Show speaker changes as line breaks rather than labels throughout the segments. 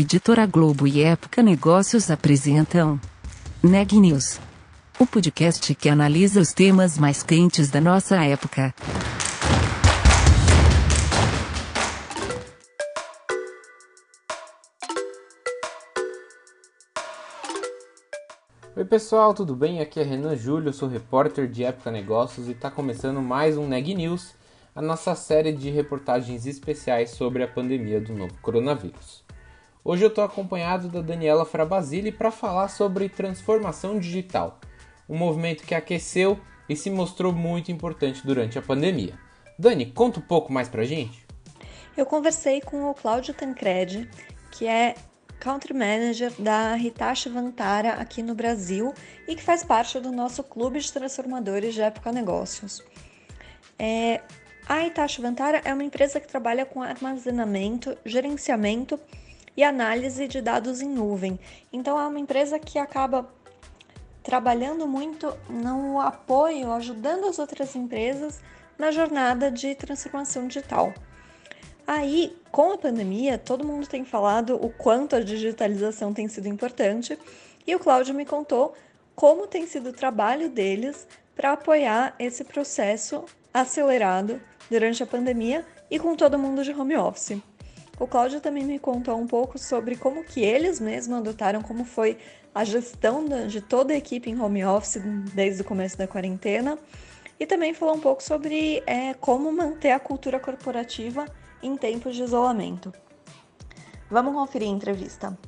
Editora Globo e Época Negócios apresentam Neg News, o podcast que analisa os temas mais quentes da nossa época.
Oi pessoal, tudo bem? Aqui é Renan Júlio, sou repórter de Época Negócios e está começando mais um Neg News, a nossa série de reportagens especiais sobre a pandemia do novo coronavírus. Hoje eu estou acompanhado da Daniela Frabasile para falar sobre transformação digital, um movimento que aqueceu e se mostrou muito importante durante a pandemia. Dani, conta um pouco mais para gente.
Eu conversei com o Cláudio Tancredi, que é Country Manager da Hitachi Vantara aqui no Brasil e que faz parte do nosso clube de transformadores de época negócios. É, a Hitachi Vantara é uma empresa que trabalha com armazenamento, gerenciamento e análise de dados em nuvem. Então é uma empresa que acaba trabalhando muito no apoio, ajudando as outras empresas na jornada de transformação digital. Aí, com a pandemia, todo mundo tem falado o quanto a digitalização tem sido importante, e o Cláudio me contou como tem sido o trabalho deles para apoiar esse processo acelerado durante a pandemia e com todo mundo de home office. O Cláudio também me contou um pouco sobre como que eles mesmos adotaram, como foi a gestão de toda a equipe em home office desde o começo da quarentena. E também falou um pouco sobre é, como manter a cultura corporativa em tempos de isolamento. Vamos conferir a entrevista.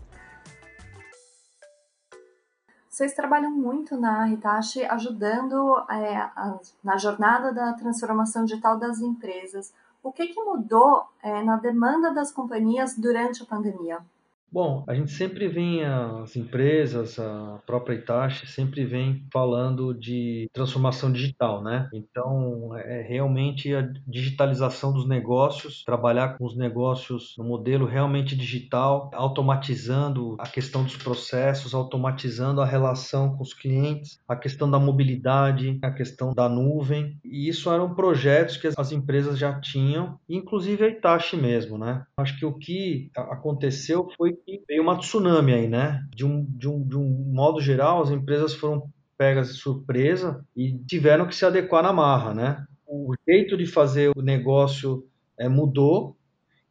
Vocês trabalham muito na Hitachi ajudando é, a, na jornada da transformação digital das empresas. O que, que mudou é, na demanda das companhias durante a pandemia?
Bom, a gente sempre vem, as empresas, a própria Itachi, sempre vem falando de transformação digital, né? Então, é realmente a digitalização dos negócios, trabalhar com os negócios no modelo realmente digital, automatizando a questão dos processos, automatizando a relação com os clientes, a questão da mobilidade, a questão da nuvem. E isso eram projetos que as empresas já tinham, inclusive a Itachi mesmo, né? Acho que o que aconteceu foi que veio uma tsunami aí, né? De um, de, um, de um modo geral, as empresas foram pegas de surpresa e tiveram que se adequar na marra, né? O jeito de fazer o negócio é, mudou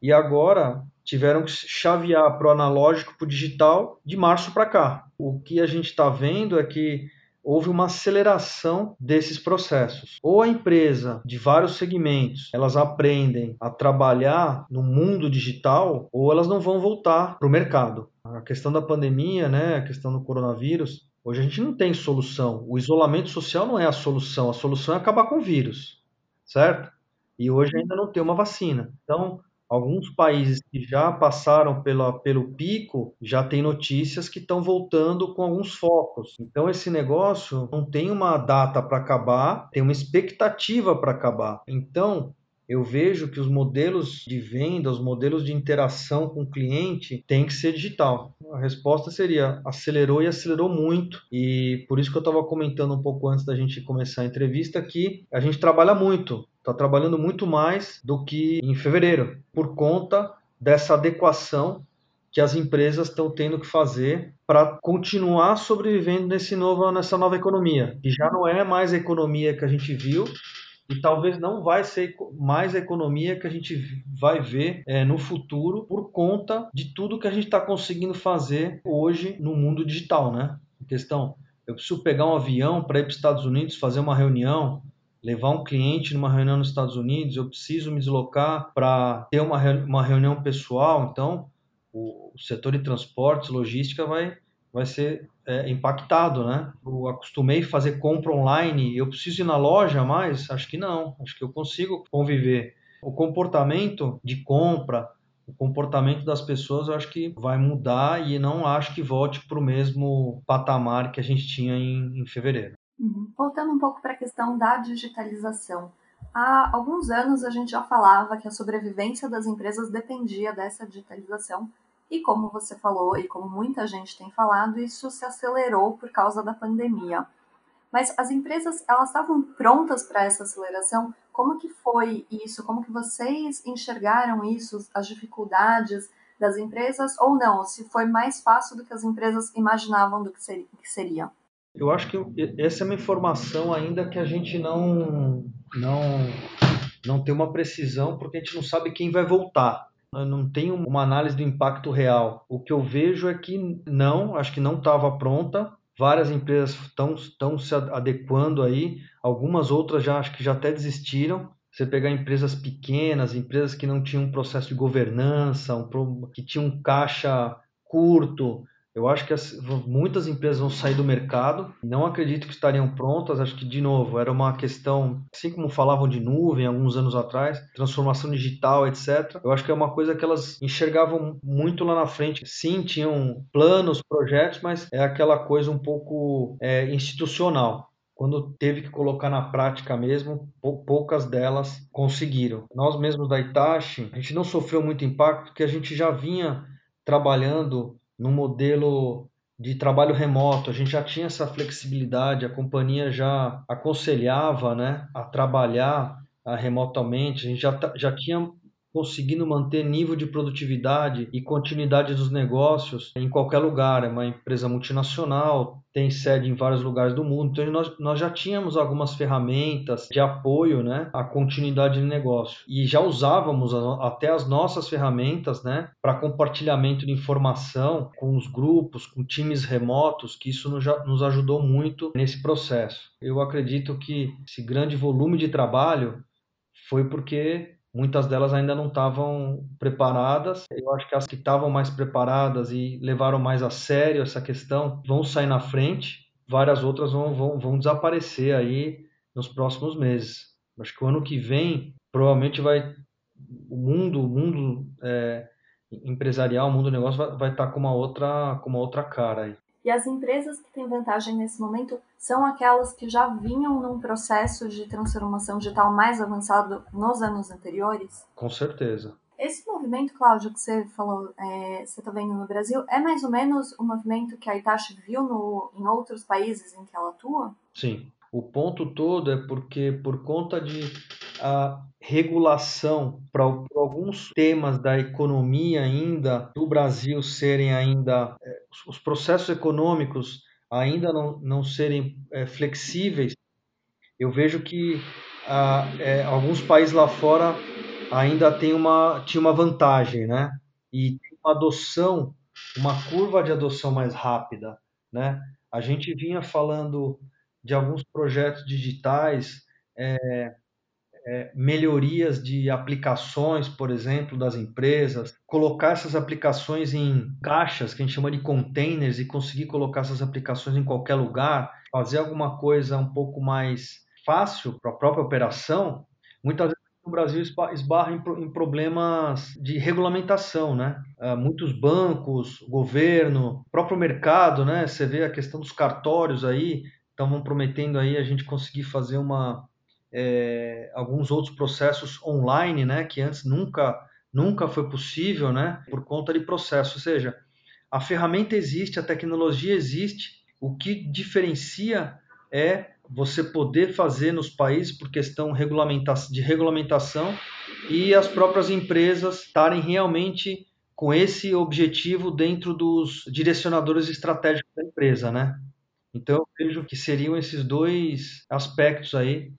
e agora tiveram que chavear para o analógico, para o digital, de março para cá. O que a gente está vendo é que houve uma aceleração desses processos. Ou a empresa de vários segmentos, elas aprendem a trabalhar no mundo digital, ou elas não vão voltar para o mercado. A questão da pandemia, né, a questão do coronavírus, hoje a gente não tem solução. O isolamento social não é a solução, a solução é acabar com o vírus, certo? E hoje ainda não tem uma vacina. Então, Alguns países que já passaram pela, pelo pico já tem notícias que estão voltando com alguns focos. Então, esse negócio não tem uma data para acabar, tem uma expectativa para acabar. Então, eu vejo que os modelos de venda, os modelos de interação com o cliente tem que ser digital. A resposta seria acelerou e acelerou muito. E por isso que eu estava comentando um pouco antes da gente começar a entrevista que a gente trabalha muito, está trabalhando muito mais do que em fevereiro, por conta dessa adequação que as empresas estão tendo que fazer para continuar sobrevivendo nesse novo, nessa nova economia, que já não é mais a economia que a gente viu e talvez não vai ser mais a economia que a gente vai ver é, no futuro por conta de tudo que a gente está conseguindo fazer hoje no mundo digital, né? A questão, eu preciso pegar um avião para ir para os Estados Unidos fazer uma reunião, levar um cliente numa reunião nos Estados Unidos, eu preciso me deslocar para ter uma, uma reunião pessoal, então o, o setor de transportes, logística vai vai ser é, impactado, né? Eu acostumei fazer compra online, eu preciso ir na loja mais? Acho que não, acho que eu consigo conviver. O comportamento de compra, o comportamento das pessoas, eu acho que vai mudar e não acho que volte para o mesmo patamar que a gente tinha em, em fevereiro.
Uhum. Voltando um pouco para a questão da digitalização. Há alguns anos a gente já falava que a sobrevivência das empresas dependia dessa digitalização e como você falou, e como muita gente tem falado, isso se acelerou por causa da pandemia. Mas as empresas, elas estavam prontas para essa aceleração? Como que foi isso? Como que vocês enxergaram isso, as dificuldades das empresas ou não? Se foi mais fácil do que as empresas imaginavam do que seria?
Eu acho que essa é uma informação ainda que a gente não não não tem uma precisão porque a gente não sabe quem vai voltar. Eu não tenho uma análise do impacto real. O que eu vejo é que não, acho que não estava pronta. Várias empresas estão, estão se adequando aí, algumas outras já acho que já até desistiram. Você pegar empresas pequenas, empresas que não tinham um processo de governança, um, que tinham um caixa curto, eu acho que as, muitas empresas vão sair do mercado. Não acredito que estariam prontas. Acho que, de novo, era uma questão, assim como falavam de nuvem alguns anos atrás, transformação digital, etc. Eu acho que é uma coisa que elas enxergavam muito lá na frente. Sim, tinham planos, projetos, mas é aquela coisa um pouco é, institucional quando teve que colocar na prática mesmo, poucas delas conseguiram. Nós mesmos da Itachi, a gente não sofreu muito impacto porque a gente já vinha trabalhando no modelo de trabalho remoto, a gente já tinha essa flexibilidade, a companhia já aconselhava né, a trabalhar ah, remotamente, a gente já, já tinha conseguindo manter nível de produtividade e continuidade dos negócios em qualquer lugar. É uma empresa multinacional, tem sede em vários lugares do mundo, então nós, nós já tínhamos algumas ferramentas de apoio né, à continuidade de negócio e já usávamos até as nossas ferramentas né, para compartilhamento de informação com os grupos, com times remotos, que isso nos, nos ajudou muito nesse processo. Eu acredito que esse grande volume de trabalho foi porque Muitas delas ainda não estavam preparadas. Eu acho que as que estavam mais preparadas e levaram mais a sério essa questão vão sair na frente. Várias outras vão, vão, vão desaparecer aí nos próximos meses. Acho que o ano que vem provavelmente vai o mundo, o mundo é, empresarial, o mundo do negócio vai, vai estar com uma outra, com uma outra cara aí.
E as empresas que têm vantagem nesse momento são aquelas que já vinham num processo de transformação digital mais avançado nos anos anteriores?
Com certeza.
Esse movimento, Cláudio, que você falou, é, você está vendo no Brasil, é mais ou menos o movimento que a Itachi viu no, em outros países em que ela atua?
Sim. O ponto todo é porque, por conta de a regulação para alguns temas da economia ainda do Brasil serem ainda é, os processos econômicos ainda não, não serem é, flexíveis, eu vejo que ah, é, alguns países lá fora ainda tem uma tinha uma vantagem, né? E uma adoção, uma curva de adoção mais rápida, né? A gente vinha falando de alguns projetos digitais, é, é, melhorias de aplicações, por exemplo, das empresas, colocar essas aplicações em caixas, que a gente chama de containers, e conseguir colocar essas aplicações em qualquer lugar, fazer alguma coisa um pouco mais fácil para a própria operação, muitas vezes o Brasil esbarra em, problemas de regulamentação, né? Uh, muitos bancos, governo, próprio mercado, né? Você vê a questão dos cartórios aí, estavam prometendo aí a gente conseguir fazer uma é, alguns outros processos online, né, que antes nunca nunca foi possível, né, por conta de processo. Ou seja, a ferramenta existe, a tecnologia existe. O que diferencia é você poder fazer nos países por questão de regulamentação e as próprias empresas estarem realmente com esse objetivo dentro dos direcionadores estratégicos da empresa, né? Então eu vejo que seriam esses dois aspectos aí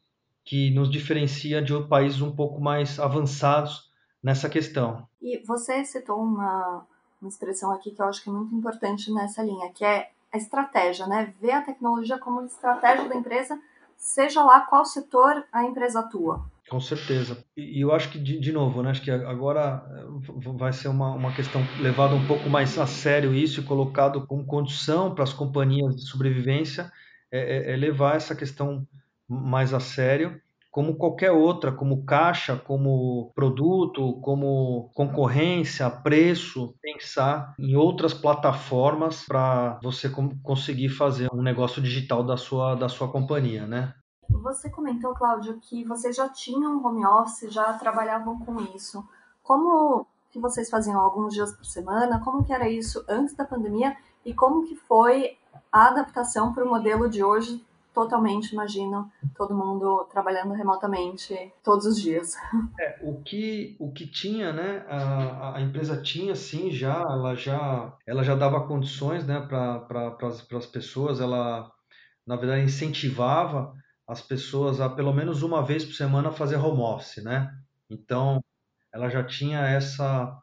que nos diferencia de países um pouco mais avançados nessa questão.
E você citou uma, uma expressão aqui que eu acho que é muito importante nessa linha, que é a estratégia, né? Ver a tecnologia como estratégia da empresa, seja lá qual setor a empresa atua.
Com certeza. E eu acho que, de, de novo, né, acho que agora eh, vai ser uma, uma questão levada um pouco mais a sério isso e colocado como condição para as companhias de sobrevivência, é, é, é levar essa questão mais a sério, como qualquer outra, como caixa, como produto, como concorrência, preço, pensar em outras plataformas para você conseguir fazer um negócio digital da sua, da sua companhia, né?
Você comentou, Cláudio, que vocês já tinham home office, já trabalhavam com isso. Como que vocês faziam alguns dias por semana? Como que era isso antes da pandemia? E como que foi a adaptação para o modelo de hoje totalmente imagino todo mundo trabalhando remotamente todos os dias.
É, o que o que tinha, né? A, a empresa tinha sim já, ela já ela já dava condições, né, para pra, as pessoas, ela na verdade incentivava as pessoas a pelo menos uma vez por semana fazer home office, né? Então ela já tinha essa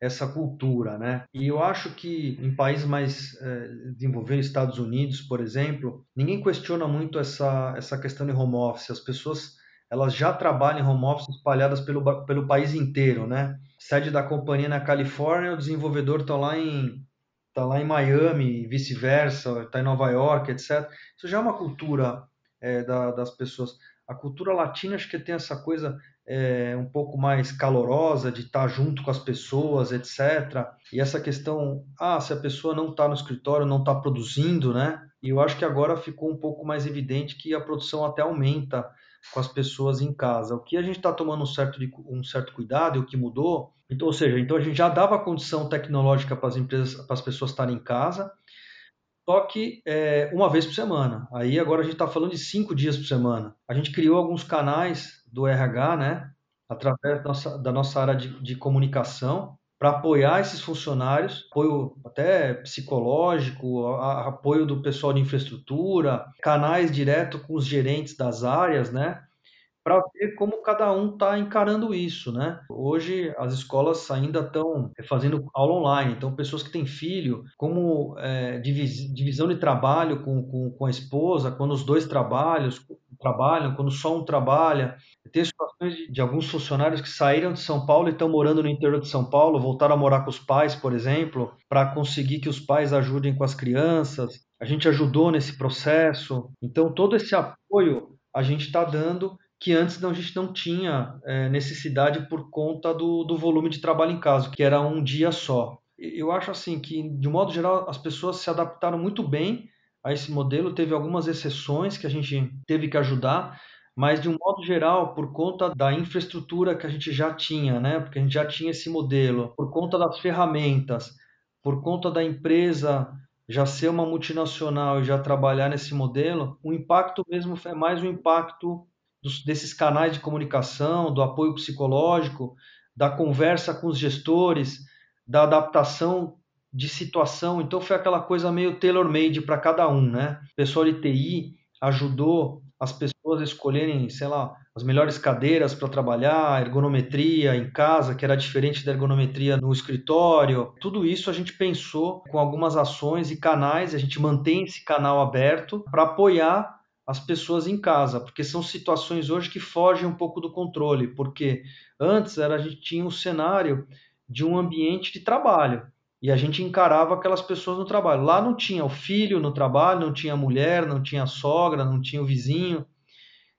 essa cultura, né? E eu acho que em países mais é, desenvolvidos, Estados Unidos, por exemplo, ninguém questiona muito essa essa questão de home office. As pessoas elas já trabalham em home office espalhadas pelo, pelo país inteiro, né? Sede da companhia na Califórnia, o desenvolvedor está lá em tá lá em Miami, vice-versa, está em Nova York, etc. Isso já é uma cultura é, da, das pessoas. A cultura latina acho que tem essa coisa é, um pouco mais calorosa, de estar junto com as pessoas, etc. E essa questão, ah, se a pessoa não está no escritório, não está produzindo, né? E eu acho que agora ficou um pouco mais evidente que a produção até aumenta com as pessoas em casa. O que a gente está tomando um certo, de, um certo cuidado e o que mudou, então, ou seja, então a gente já dava condição tecnológica para as empresas, para as pessoas estarem em casa, só que é, uma vez por semana. Aí agora a gente está falando de cinco dias por semana. A gente criou alguns canais do RH, né, através da nossa, da nossa área de, de comunicação, para apoiar esses funcionários, apoio até psicológico, a, apoio do pessoal de infraestrutura, canais direto com os gerentes das áreas, né? Para ver como cada um está encarando isso, né? Hoje as escolas ainda estão fazendo aula online, então pessoas que têm filho, como é, divisão de trabalho com, com, com, a esposa, quando os dois trabalhos trabalham, quando só um trabalha. Tem situações de, de alguns funcionários que saíram de São Paulo e estão morando no interior de São Paulo, voltaram a morar com os pais, por exemplo, para conseguir que os pais ajudem com as crianças. A gente ajudou nesse processo. Então todo esse apoio a gente está dando que antes a gente não tinha é, necessidade por conta do, do volume de trabalho em casa, que era um dia só. Eu acho assim que, de modo geral, as pessoas se adaptaram muito bem a esse modelo. Teve algumas exceções que a gente teve que ajudar, mas de um modo geral, por conta da infraestrutura que a gente já tinha, né? Porque a gente já tinha esse modelo, por conta das ferramentas, por conta da empresa já ser uma multinacional e já trabalhar nesse modelo, o impacto mesmo é mais um impacto dos, desses canais de comunicação, do apoio psicológico, da conversa com os gestores, da adaptação de situação. Então foi aquela coisa meio tailor-made para cada um, né? O pessoal de TI ajudou as pessoas a escolherem, sei lá, as melhores cadeiras para trabalhar, ergonometria em casa, que era diferente da ergonometria no escritório. Tudo isso a gente pensou com algumas ações e canais, a gente mantém esse canal aberto para apoiar as pessoas em casa, porque são situações hoje que fogem um pouco do controle, porque antes era, a gente tinha um cenário de um ambiente de trabalho e a gente encarava aquelas pessoas no trabalho. Lá não tinha o filho no trabalho, não tinha a mulher, não tinha a sogra, não tinha o vizinho.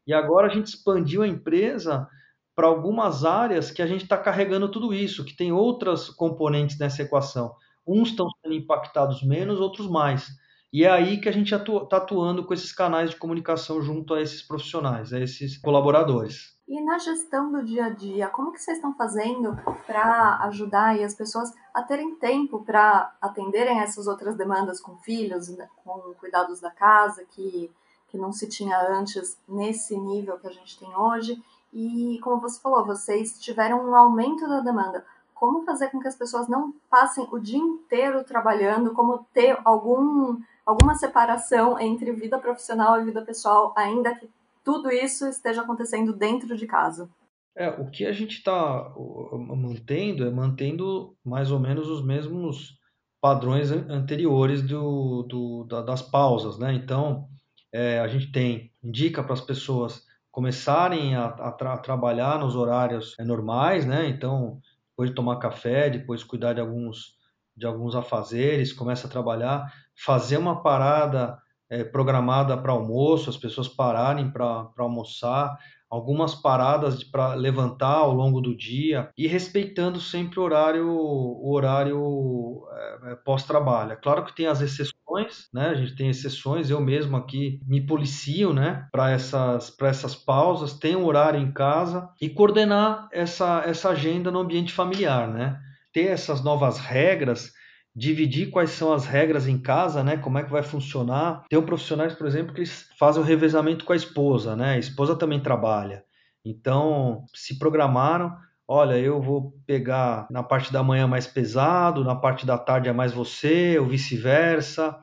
E agora a gente expandiu a empresa para algumas áreas que a gente está carregando tudo isso, que tem outras componentes nessa equação. Uns estão sendo impactados menos, outros mais. E é aí que a gente está atuando com esses canais de comunicação junto a esses profissionais, a esses colaboradores.
E na gestão do dia a dia, como que vocês estão fazendo para ajudar as pessoas a terem tempo para atenderem essas outras demandas com filhos, né, com cuidados da casa, que, que não se tinha antes nesse nível que a gente tem hoje? E como você falou, vocês tiveram um aumento da demanda como fazer com que as pessoas não passem o dia inteiro trabalhando, como ter algum alguma separação entre vida profissional e vida pessoal, ainda que tudo isso esteja acontecendo dentro de casa.
É, o que a gente está mantendo é mantendo mais ou menos os mesmos padrões anteriores do, do da, das pausas, né? Então, é, a gente tem, indica para as pessoas começarem a, a, tra trabalhar nos horários é, normais, né? Então, depois de tomar café, depois cuidar de alguns de alguns afazeres, começa a trabalhar, fazer uma parada é, programada para almoço, as pessoas pararem para almoçar, algumas paradas para levantar ao longo do dia e respeitando sempre o horário, o horário é, pós-trabalho. É claro que tem as exceções, né? A gente tem exceções. Eu mesmo aqui me policio, né? Para essas, para essas pausas, tem um horário em casa e coordenar essa, essa agenda no ambiente familiar, né? ter essas novas regras dividir quais são as regras em casa, né? Como é que vai funcionar. Tem profissionais, por exemplo, que fazem o revezamento com a esposa, né? A esposa também trabalha. Então, se programaram, olha, eu vou pegar na parte da manhã mais pesado, na parte da tarde é mais você, ou vice-versa.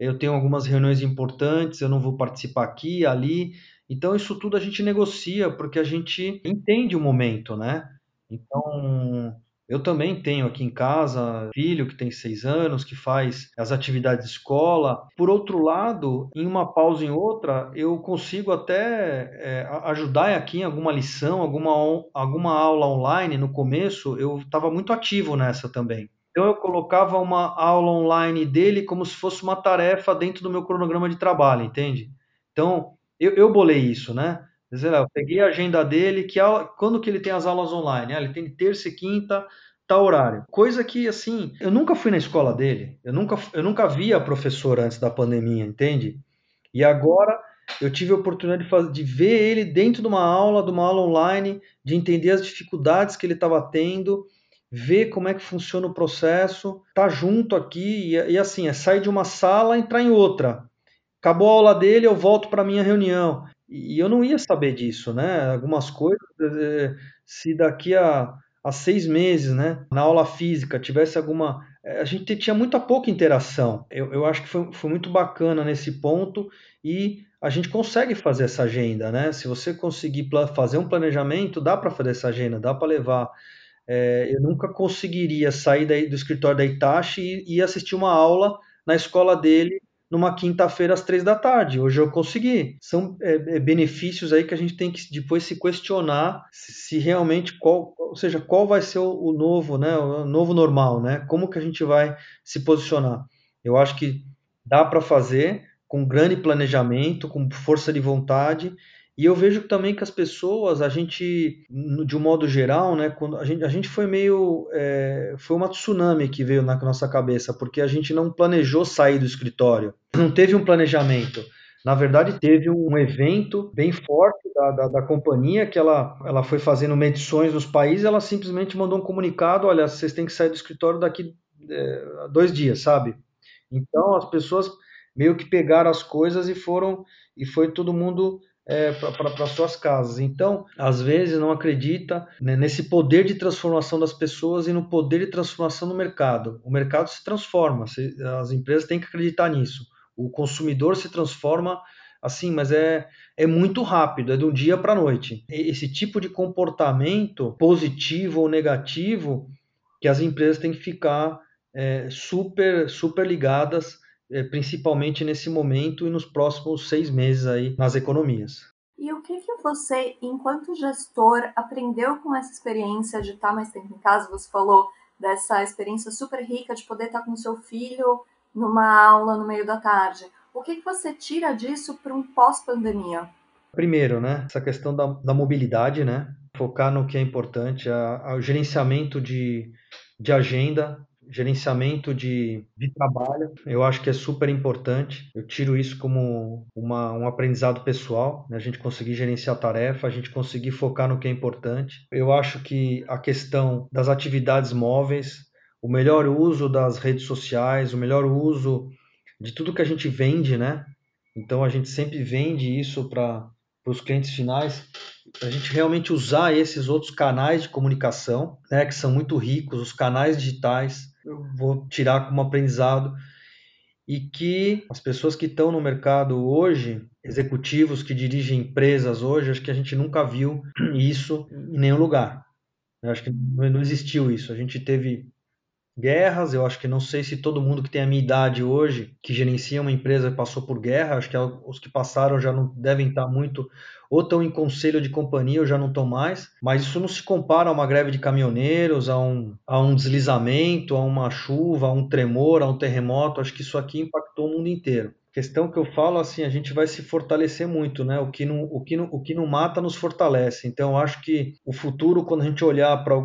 Eu tenho algumas reuniões importantes, eu não vou participar aqui, ali. Então, isso tudo a gente negocia, porque a gente entende o momento, né? Então, eu também tenho aqui em casa filho que tem seis anos, que faz as atividades de escola. Por outro lado, em uma pausa em outra, eu consigo até é, ajudar aqui em alguma lição, alguma, alguma aula online. No começo, eu estava muito ativo nessa também. Então, eu colocava uma aula online dele como se fosse uma tarefa dentro do meu cronograma de trabalho, entende? Então, eu, eu bolei isso, né? Sei eu peguei a agenda dele, que quando que ele tem as aulas online? Ah, ele tem terça e quinta, tal horário. Coisa que, assim, eu nunca fui na escola dele, eu nunca, eu nunca vi a professora antes da pandemia, entende? E agora eu tive a oportunidade de, fazer, de ver ele dentro de uma aula, de uma aula online, de entender as dificuldades que ele estava tendo, ver como é que funciona o processo, tá junto aqui e, e assim, é sair de uma sala e entrar em outra. Acabou a aula dele, eu volto para minha reunião. E eu não ia saber disso, né? Algumas coisas, eh, se daqui a, a seis meses, né, na aula física, tivesse alguma. Eh, a gente tinha muita pouca interação. Eu, eu acho que foi, foi muito bacana nesse ponto e a gente consegue fazer essa agenda, né? Se você conseguir fazer um planejamento, dá para fazer essa agenda, dá para levar. É, eu nunca conseguiria sair daí do escritório da Itachi e, e assistir uma aula na escola dele numa quinta-feira às três da tarde. Hoje eu consegui. São é, é, benefícios aí que a gente tem que depois se questionar se, realmente qual, ou seja, qual vai ser o, o, novo, né, o novo normal, né? Como que a gente vai se posicionar? Eu acho que dá para fazer com grande planejamento, com força de vontade e eu vejo também que as pessoas, a gente, de um modo geral, né, quando a gente, a gente foi meio. É, foi uma tsunami que veio na nossa cabeça, porque a gente não planejou sair do escritório, não teve um planejamento. Na verdade, teve um evento bem forte da, da, da, companhia que ela, ela foi fazendo medições nos países. Ela simplesmente mandou um comunicado: olha, vocês têm que sair do escritório daqui é, dois dias, sabe? Então as pessoas meio que pegaram as coisas e foram e foi todo mundo é, para suas casas. Então, às vezes, não acredita né, nesse poder de transformação das pessoas e no poder de transformação do mercado. O mercado se transforma, as empresas têm que acreditar nisso. O consumidor se transforma assim, mas é, é muito rápido, é de um dia para a noite. Esse tipo de comportamento, positivo ou negativo, que as empresas têm que ficar é, super, super ligadas principalmente nesse momento e nos próximos seis meses aí nas economias.
E o que, que você, enquanto gestor, aprendeu com essa experiência de estar mais tempo em casa? Você falou dessa experiência super rica de poder estar com seu filho numa aula no meio da tarde. O que, que você tira disso para um pós-pandemia?
Primeiro, né, essa questão da, da mobilidade, né, focar no que é importante, o gerenciamento de, de agenda, gerenciamento de, de trabalho, eu acho que é super importante. Eu tiro isso como uma, um aprendizado pessoal, né? a gente conseguir gerenciar a tarefa, a gente conseguir focar no que é importante. Eu acho que a questão das atividades móveis, o melhor uso das redes sociais, o melhor uso de tudo que a gente vende, né? Então a gente sempre vende isso para os clientes finais a gente realmente usar esses outros canais de comunicação, né, que são muito ricos, os canais digitais, eu vou tirar como aprendizado e que as pessoas que estão no mercado hoje, executivos que dirigem empresas hoje, acho que a gente nunca viu isso em nenhum lugar. Eu acho que não existiu isso. A gente teve guerras, eu acho que não sei se todo mundo que tem a minha idade hoje, que gerencia uma empresa, passou por guerra, acho que os que passaram já não devem estar muito ou estão em conselho de companhia ou já não estão mais, mas isso não se compara a uma greve de caminhoneiros, a um, a um deslizamento, a uma chuva, a um tremor, a um terremoto. Acho que isso aqui impactou o mundo inteiro. Questão que eu falo assim, a gente vai se fortalecer muito, né? O que não, o que não, o que não mata nos fortalece. Então, eu acho que o futuro, quando a gente olhar para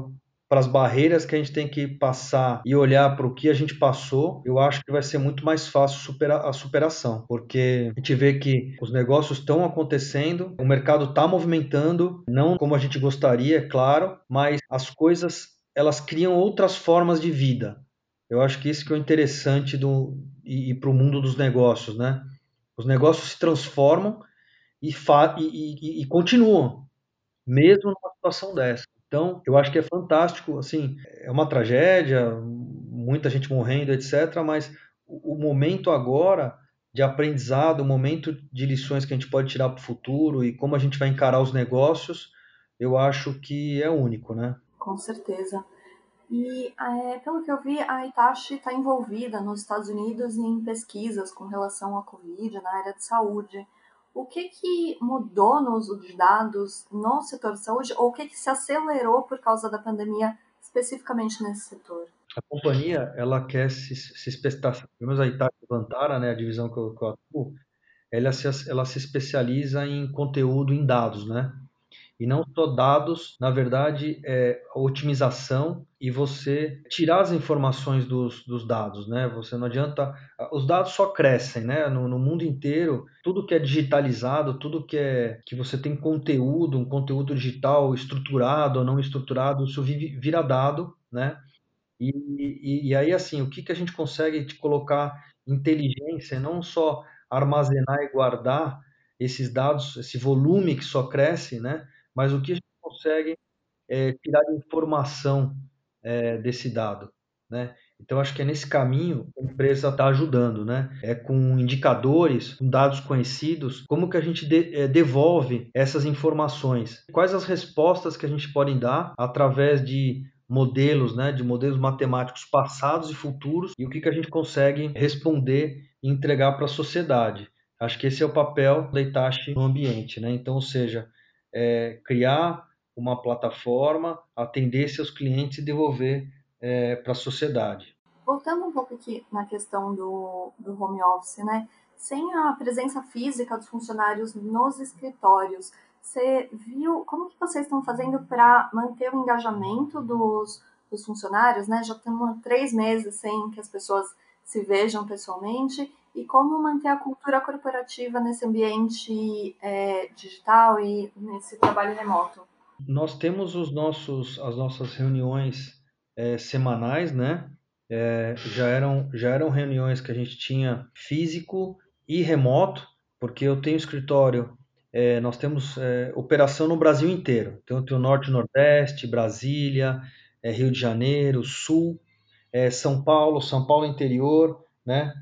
para as barreiras que a gente tem que passar e olhar para o que a gente passou, eu acho que vai ser muito mais fácil superar a superação, porque a gente vê que os negócios estão acontecendo, o mercado está movimentando, não como a gente gostaria, é claro, mas as coisas elas criam outras formas de vida. Eu acho que isso que é o interessante do e, e para o mundo dos negócios, né? Os negócios se transformam e, fa e, e, e continuam, mesmo numa situação dessa. Então, eu acho que é fantástico, assim, é uma tragédia, muita gente morrendo, etc., mas o, momento agora de aprendizado, o momento de lições que a gente pode tirar para o futuro e como a gente vai encarar os negócios, eu acho que é único, né?
Com certeza. E é, pelo que eu vi, a Itachi está envolvida nos Estados Unidos em pesquisas com relação à Covid na área de saúde. O que, que mudou no uso de dados no setor de saúde ou o que, que se acelerou por causa da pandemia especificamente nesse setor?
A companhia, ela quer se, se especializar, pelo menos a Itachi Vantara, né, a divisão que eu, que eu atuo, ela se, ela se especializa em conteúdo em dados, né? E não só dados, na verdade, é otimização e você tirar as informações dos, dos dados, né? Você não adianta. Os dados só crescem, né? No, no, mundo inteiro, tudo que é digitalizado, tudo que é que você tem conteúdo, um conteúdo digital estruturado ou não estruturado, isso vira dado, né? E, e, e aí, assim, o que, que a gente consegue de colocar inteligência, não só armazenar e guardar esses dados, esse volume que só cresce, né? Mas o que a gente consegue é, tirar de informação é, desse dado, né? Então acho que é nesse caminho que a empresa está ajudando, né? É com indicadores, com dados conhecidos, como que a gente de, é, devolve essas informações? Quais as respostas que a gente pode dar através de modelos, né? De modelos matemáticos passados e futuros e o que que a gente consegue responder e entregar para a sociedade? Acho que esse é o papel da Itachi no ambiente, né? Então, ou seja, é, criar uma plataforma, atender seus clientes e devolver é, para a sociedade.
Voltando um pouco aqui na questão do, do home office, né? Sem a presença física dos funcionários nos escritórios, você viu como que vocês estão fazendo para manter o engajamento dos, dos funcionários, né? Já estamos três meses sem que as pessoas se vejam pessoalmente e como manter a cultura corporativa nesse ambiente é, digital e nesse trabalho remoto?
Nós temos os nossos, as nossas reuniões é, semanais, né? É, já, eram, já eram reuniões que a gente tinha físico e remoto, porque eu tenho escritório, é, nós temos é, operação no Brasil inteiro. Então, eu tenho Norte Nordeste, Brasília, é, Rio de Janeiro, Sul, é, São Paulo, São Paulo interior, né?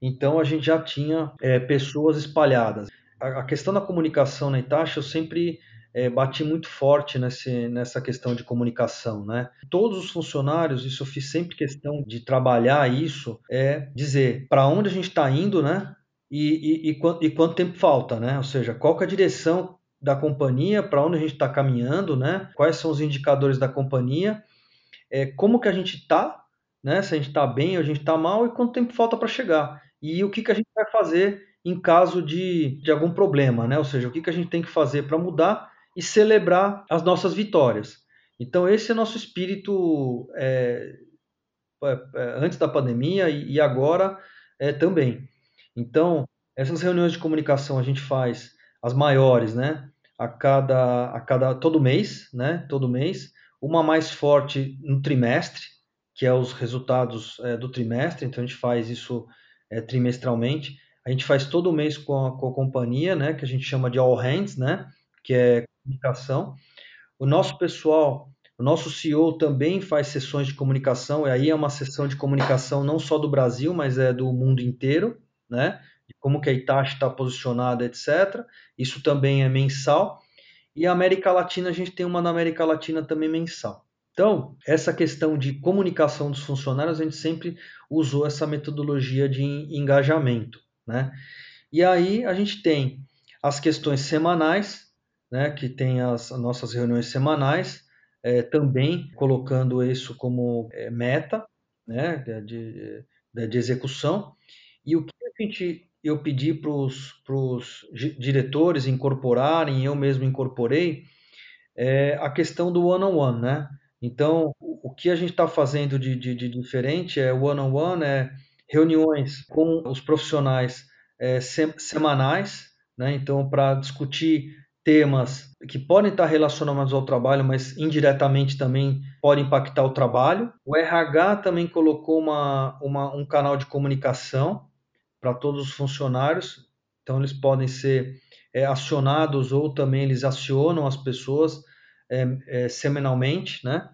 Então a gente já tinha é, pessoas espalhadas. A, a, questão da comunicação na Itacha eu sempre é, bati muito forte nesse, nessa questão de comunicação, né? Todos os funcionários, isso eu fiz sempre questão de trabalhar isso, é dizer para onde a gente está indo, né? E, e, e, quanto, e quanto tempo falta, né? Ou seja, qual é a direção da companhia, para onde a gente está caminhando, né? Quais são os indicadores da companhia, é, como que a gente está, né? Se a gente está bem ou a gente está mal e quanto tempo falta para chegar e o que, que a gente vai fazer em caso de, de algum problema, né? Ou seja, o que, que a gente tem que fazer para mudar e celebrar as nossas vitórias. Então, esse é nosso espírito é, é, é, antes da pandemia e, agora é, também. Então, essas reuniões de comunicação a gente faz as maiores, né? A cada, a cada todo mês, né? Todo mês, uma mais forte no trimestre, que é os resultados é, do trimestre. Então a gente faz isso é, trimestralmente. A gente faz todo mês com a, com a companhia, né, que a gente chama de All Hands, né, que é comunicação. O nosso pessoal, o nosso CEO também faz sessões de comunicação, e aí é uma sessão de comunicação não só do Brasil, mas é do mundo inteiro, né, de como que a Itachi está posicionada, etc. Isso também é mensal. E a América Latina, a gente tem uma na América Latina também mensal. Então, essa questão de comunicação dos funcionários, a gente sempre usou essa metodologia de engajamento. Né? E aí a gente tem as questões semanais, né, que tem as, as nossas reuniões semanais, é, também colocando isso como é, meta né, de, de, de, execução. E o que a gente, eu pedi para os diretores incorporarem, eu mesmo incorporei, é a questão do one-on-one, -on -one, né? Então, o que a gente está fazendo de, de, de, diferente é one-on-one, -on -one, é reuniões com os profissionais é, semanais, né? então, para discutir temas que podem estar relacionados ao trabalho, mas indiretamente também pode impactar o trabalho. O RH também colocou uma, uma um canal de comunicação para todos os funcionários, então eles podem ser é, acionados ou também eles acionam as pessoas é, é, semanalmente, né?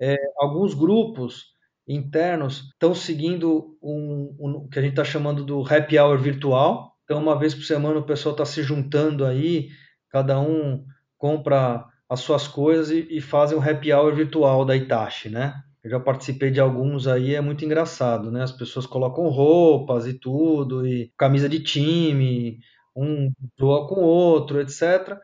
É, alguns grupos internos estão seguindo um, um que a gente está chamando do happy hour virtual. Então, uma vez por semana o pessoal está se juntando aí, cada um compra as suas coisas e, e fazem um happy hour virtual da Itachi, né? Eu já participei de alguns aí, é muito engraçado, né? As pessoas colocam roupas e tudo, e camisa de time, um doa com o outro, etc.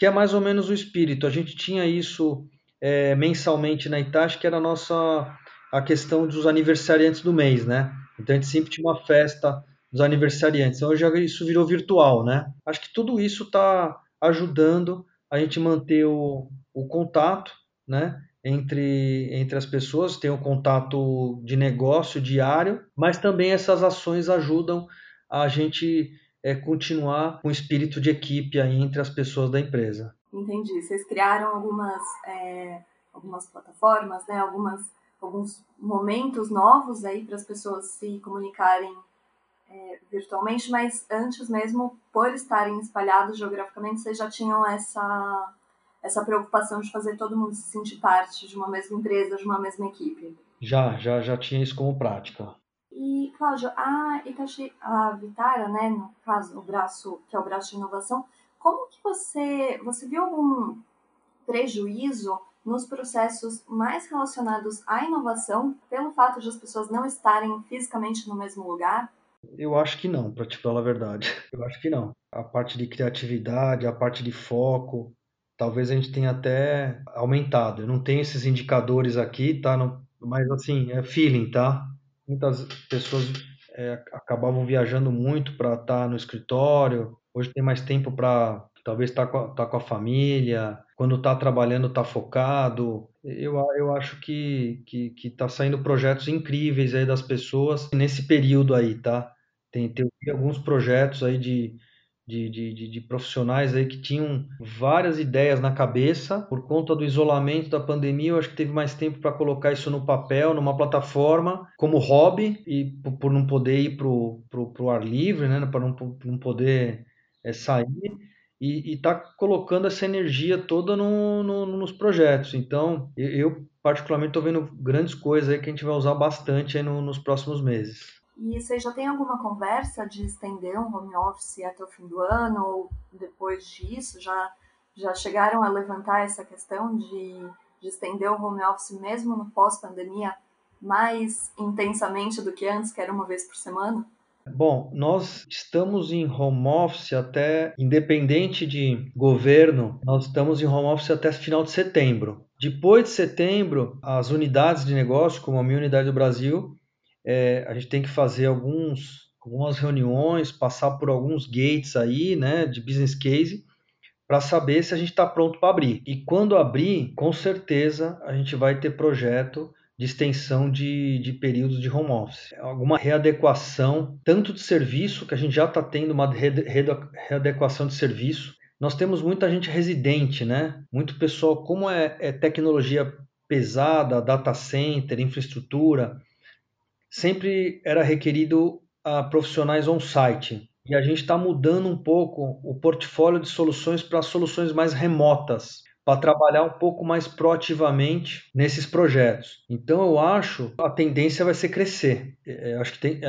Que é mais ou menos o espírito. A gente tinha isso é, mensalmente na Itachi, que era a nossa a questão dos aniversariantes do mês, né? Então a gente sempre tinha uma festa dos aniversariantes. Então hoje isso virou virtual, né? Acho que tudo isso está ajudando a gente manter o, o contato, né? Entre, entre as pessoas, tem o um contato de negócio diário, mas também essas ações ajudam a gente é, continuar com o espírito de equipe aí entre as pessoas da empresa.
Entendi. Vocês criaram algumas, é, algumas plataformas, né? algumas, alguns momentos novos aí para as pessoas se comunicarem é, virtualmente, mas antes mesmo, por estarem espalhados geograficamente, vocês já tinham essa, essa preocupação de fazer todo mundo se sentir parte de uma mesma empresa, de uma mesma equipe?
Já, já, já tinha isso como prática.
E, Cláudio, a Itachi, a Vitara, né, no caso, o braço, que é o braço de inovação, como que você, você viu algum prejuízo nos processos mais relacionados à inovação pelo fato de as pessoas não estarem fisicamente no mesmo lugar?
Eu acho que não, para te falar a verdade. Eu acho que não. A parte de criatividade, a parte de foco, talvez a gente tenha até aumentado. Eu não tenho esses indicadores aqui, tá? Mas assim, é feeling, tá? Muitas pessoas é, acabavam viajando muito para estar tá no escritório. Hoje tem mais tempo para talvez estar tá com, tá com a família. Quando está trabalhando, está focado. Eu, eu acho que que que está saindo projetos incríveis aí das pessoas nesse período aí, tá? Tem, tem alguns projetos aí de, de, de, de, profissionais aí que tinham várias ideias na cabeça por conta do isolamento da pandemia. Eu acho que teve mais tempo para colocar isso no papel, numa plataforma, como hobby, e por, não poder ir para o ar livre, né? para não, não poder é, sair e está colocando essa energia toda no, no, nos projetos. Então, eu particularmente estou vendo grandes coisas aí que a gente vai usar bastante aí no, nos próximos meses.
E você já tem alguma conversa de estender um home office até o fim do ano ou depois disso? Já, já chegaram a levantar essa questão de, de estender o home office mesmo no pós-pandemia mais intensamente do que antes, que era uma vez por semana?
Bom, nós estamos em home office até, independente de governo, nós estamos em home office até final de setembro. Depois de setembro, as unidades de negócio, como a minha unidade do Brasil, é, a gente tem que fazer alguns, algumas reuniões, passar por alguns gates aí, né, de business case, para saber se a gente está pronto para abrir. E quando abrir, com certeza a gente vai ter projeto de extensão de, de períodos de home office. Alguma readequação, tanto de serviço, que a gente já está tendo uma readequação de serviço. Nós temos muita gente residente, né? Muito pessoal, como é, é tecnologia pesada, data center, infraestrutura, sempre era requerido a profissionais on-site. E a gente está mudando um pouco o portfólio de soluções para soluções mais remotas para trabalhar um pouco mais proativamente nesses projetos. Então eu acho a tendência vai ser crescer. É, acho que tem,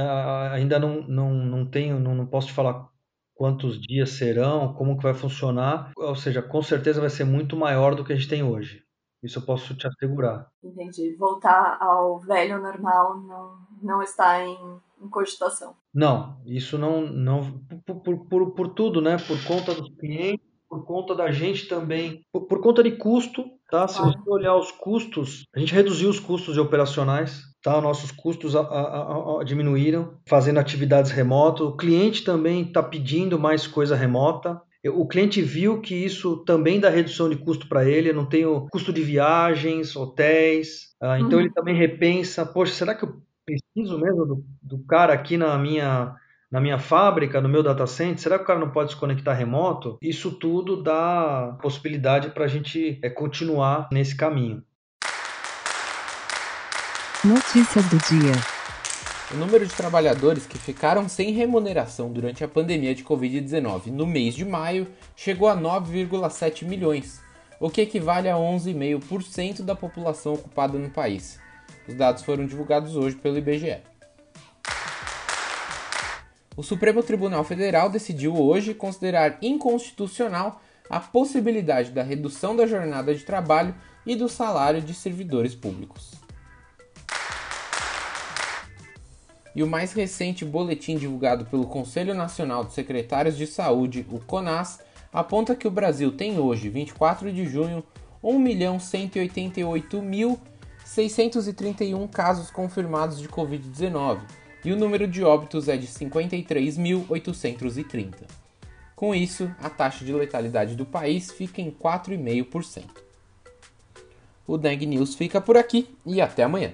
ainda não, não, não tenho, não, não posso te falar quantos dias serão, como que vai funcionar, ou seja, com certeza vai ser muito maior do que a gente tem hoje. Isso eu posso te assegurar.
Entendi. Voltar ao velho normal não, não está em, em cogitação.
Não, isso não, não por, por, por, por tudo, né? Por conta dos clientes, por conta da gente também, por, por conta de custo, tá? Se você olhar os custos, a gente reduziu os custos operacionais, tá? Nossos custos a, a, a, diminuíram, fazendo atividades remotas. O cliente também está pedindo mais coisa remota. O cliente viu que isso também dá redução de custo para ele. Eu não tenho custo de viagens, hotéis. Ah, então uhum. ele também repensa: poxa, será que eu preciso mesmo do, do cara aqui na minha na minha fábrica, no meu data center, será que o cara não pode se conectar remoto? Isso tudo dá possibilidade para a gente é, continuar nesse caminho.
Notícias do dia.
O número de trabalhadores que ficaram sem remuneração durante a pandemia de Covid-19 no mês de maio chegou a 9,7 milhões, o que equivale a 11,5% da população ocupada no país. Os dados foram divulgados hoje pelo IBGE. O Supremo Tribunal Federal decidiu hoje considerar inconstitucional a possibilidade da redução da jornada de trabalho e do salário de servidores públicos. E o mais recente boletim divulgado pelo Conselho Nacional de Secretários de Saúde, o CONAS, aponta que o Brasil tem hoje, 24 de junho, 1.188.631 casos confirmados de Covid-19 e o número de óbitos é de 53.830. Com isso, a taxa de letalidade do país fica em 4,5%. O Deng News fica por aqui e até amanhã.